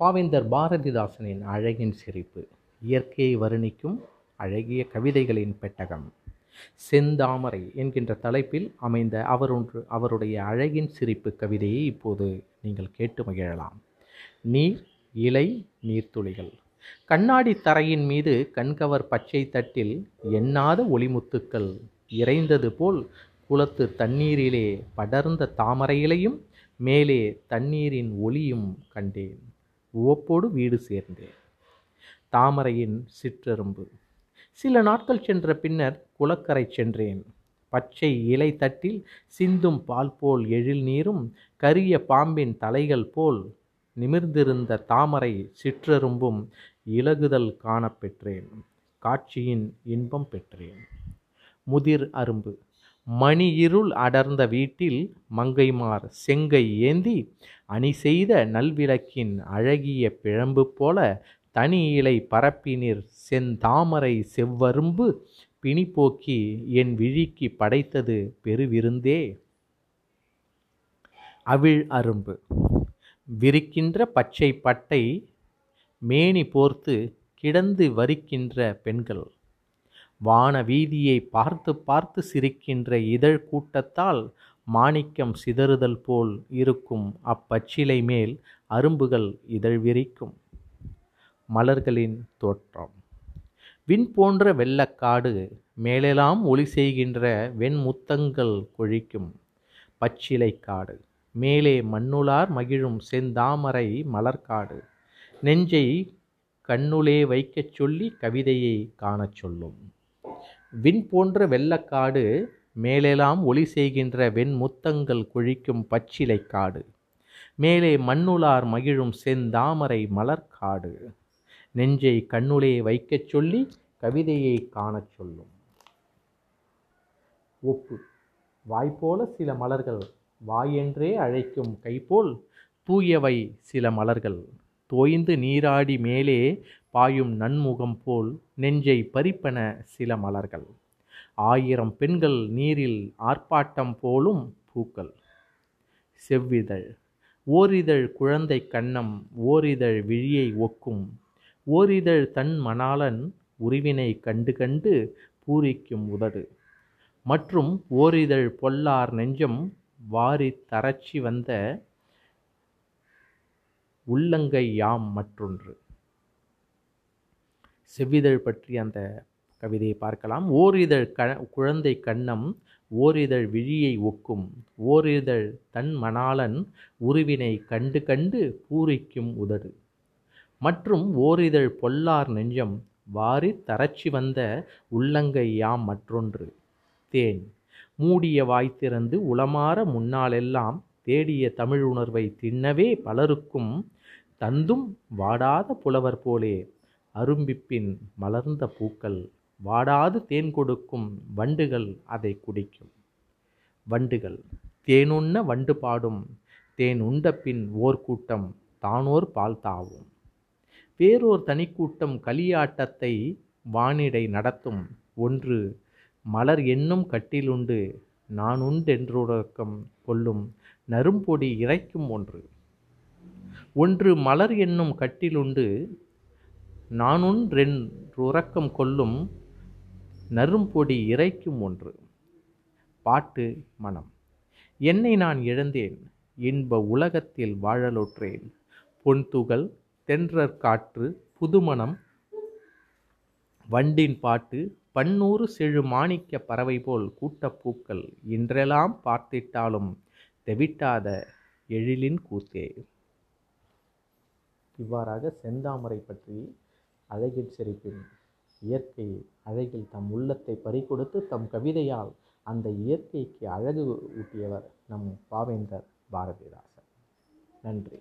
பாவேந்தர் பாரதிதாசனின் அழகின் சிரிப்பு இயற்கையை வர்ணிக்கும் அழகிய கவிதைகளின் பெட்டகம். செந்தாமரை என்கின்ற தலைப்பில் அமைந்த அவரொன்று அவருடைய அழகின் சிரிப்பு கவிதையை இப்போது நீங்கள் கேட்டு மகிழலாம். நீர் இலை நீர்த்துளிகள். கண்ணாடி தரையின் மீது கண்கவர் பச்சை தட்டில் எண்ணாத ஒளிமுத்துக்கள் இறைந்தது போல் குளத்து தண்ணீரிலே படர்ந்த தாமரையிலையும் மேலே தண்ணீரின் ஒளியும் கண்டேன். உவப்போடு வீடு சேர்ந்தேன். தாமரையின் சிற்றெரும்பு சில நாட்கள் சென்ற பின்னர் குளக்கரை சென்றேன். பச்சை இலை தட்டில் சிந்தும் பால் போல் எழில் நீரும் கரிய பாம்பின் தலைகள் போல் நிமிர்ந்திருந்த தாமரை சிற்றெரும்பும் இலகுதல் காணப்பெற்றேன். காட்சியின் இன்பம் பெற்றேன். முதிர் அரும்பு. மணி இருள் அடர்ந்த வீட்டில் மங்கைமார் செங்கை ஏந்தி அணி செய்த நல்விளக்கின் அழகிய பிழம்பு போல தனி இலை பரப்பினிர் செந்தாமரை செவ்வரும்பு பிணிப்போக்கி என் விழிக்கு படைத்தது பெருவிருந்தே. அவிழ் அரும்பு. விரிக்கின்ற பச்சை பட்டை மேனி போர்த்து கிடந்து வரிக்கின்ற பெண்கள். வான வீதியை பார்த்து பார்த்து சிரிக்கின்ற இதழ் கூட்டத்தால் மாணிக்கம் சிதறுதல் போல் இருக்கும் அப்பச்சிலை மேல் அரும்புகள் இதழ் விரிக்கும். மலர்களின் தோற்றம். விண் போன்ற வெள்ளக்காடு மேலெல்லாம் ஒளி செய்கின்ற வெண்முத்தங்கள் கொழிக்கும் பச்சிலை காடு மேலே மண்ணுளார் மகிழும் செந்தாமரை மலர்காடு நெஞ்சை கண்ணுளே வைக்கச் சொல்லி கவிதையை காணச் சொல்லும். விண் போன்ற வெள்ளக்காடு மேலெல்லாம் ஒளி செய்கின்ற வெண்முத்தங்கள் கொழிக்கும் பச்சிலை காடு மேலே மண்ணுளார் மகிழும் செந்தாமரை மலர்காடு நெஞ்சை கண்ணுளே வைக்கச் சொல்லி கவிதையை காணச் சொல்லும். ஒப்பு. வாய்ப்போல சில மலர்கள் வாயென்றே அழைக்கும் கைபோல் தூயவை சில மலர்கள். தோய்ந்து நீராடி மேலே பாயும் நன்முகம் போல் நெஞ்சை பறிப்பன சில மலர்கள். ஆயிரம் பெண்கள் நீரில் ஆர்ப்பாட்டம் போலும் பூக்கள். செவ்விதழ். ஓரிதழ் குழந்தை கண்ணம் ஓரிதழ் விழியை ஒக்கும். ஓரிதழ் தன் மணாளன் உருவினை கண்டு கண்டு பூரிக்கும் உதடு. மற்றும் ஓரிதழ் பொல்லார் நெஞ்சம் வாரி தரச்சி வந்த உள்ளங்கை யாம் மற்றொன்று. செவ்விதழ் பற்றி அந்த கவிதையை பார்க்கலாம். ஓரிதழ் க குழந்தை கண்ணம் ஓரிதழ் விழியை ஒக்கும் ஓரிதழ் தன் மணாளன் உருவினை கண்டு கண்டு பூரிக்கும் உதடு. மற்றும் ஓரிதழ் பொல்லார் நெஞ்சம் வாரி தரச்சி வந்த உள்ளங்கை யாம் மற்றொன்று. தேன். மூடிய வாய் திறந்து உளமாற முன்னாலெல்லாம் தேடிய தமிழ் உணர்வை தின்னவே பலருக்கும் தந்தும் வாடாத புலவர் போலே. அரும்பிப்பின் மலர்ந்த பூக்கள் வாடாது தேன் கொடுக்கும் வண்டுகள் அதை குடிக்கும். வண்டுகள் தேனுண்ண வண்டு பாடும் தேன் உண்ட பின் ஓர் கூட்டம் தானோர் பால் தாவும். வேறோர் தனிக்கூட்டம் களியாட்டத்தை வானிடை நடத்தும் ஒன்று மலர் என்னும் கட்டிலுண்டு நான் உண்டென்றுறக்கம் கொள்ளும் நரும்பொடி இறைக்கும் ஒன்று. ஒன்று மலர் என்னும் கட்டிலுண்டு நானுன்றென்றுறக்கம் கொள்ளும் நரும்பொடி இறைக்கும் ஒன்று. பாட்டு மனம். என்னை நான் இழந்தேன். இன்ப உலகத்தில் வாழலுற்றேன். பொன்துகள் தென்றற் காற்று புதுமணம் வண்டின் பாட்டு பன்னூறு செழு மாணிக்க பறவை போல் கூட்டப்பூக்கள் இன்றெல்லாம் பார்த்திட்டாலும் தெவிட்டாத எழிலின் கூத்தே. இவ்வாறாக செந்தாமரை பற்றி அழகில் சிரிப்பின் இயற்கை அழகில் தம் உள்ளத்தை பறிகொடுத்து தம் கவிதையால் அந்த இயற்கைக்கு அழகு ஊட்டியவர் நம் பாவேந்தர் பாரதிதாசன். நன்றி.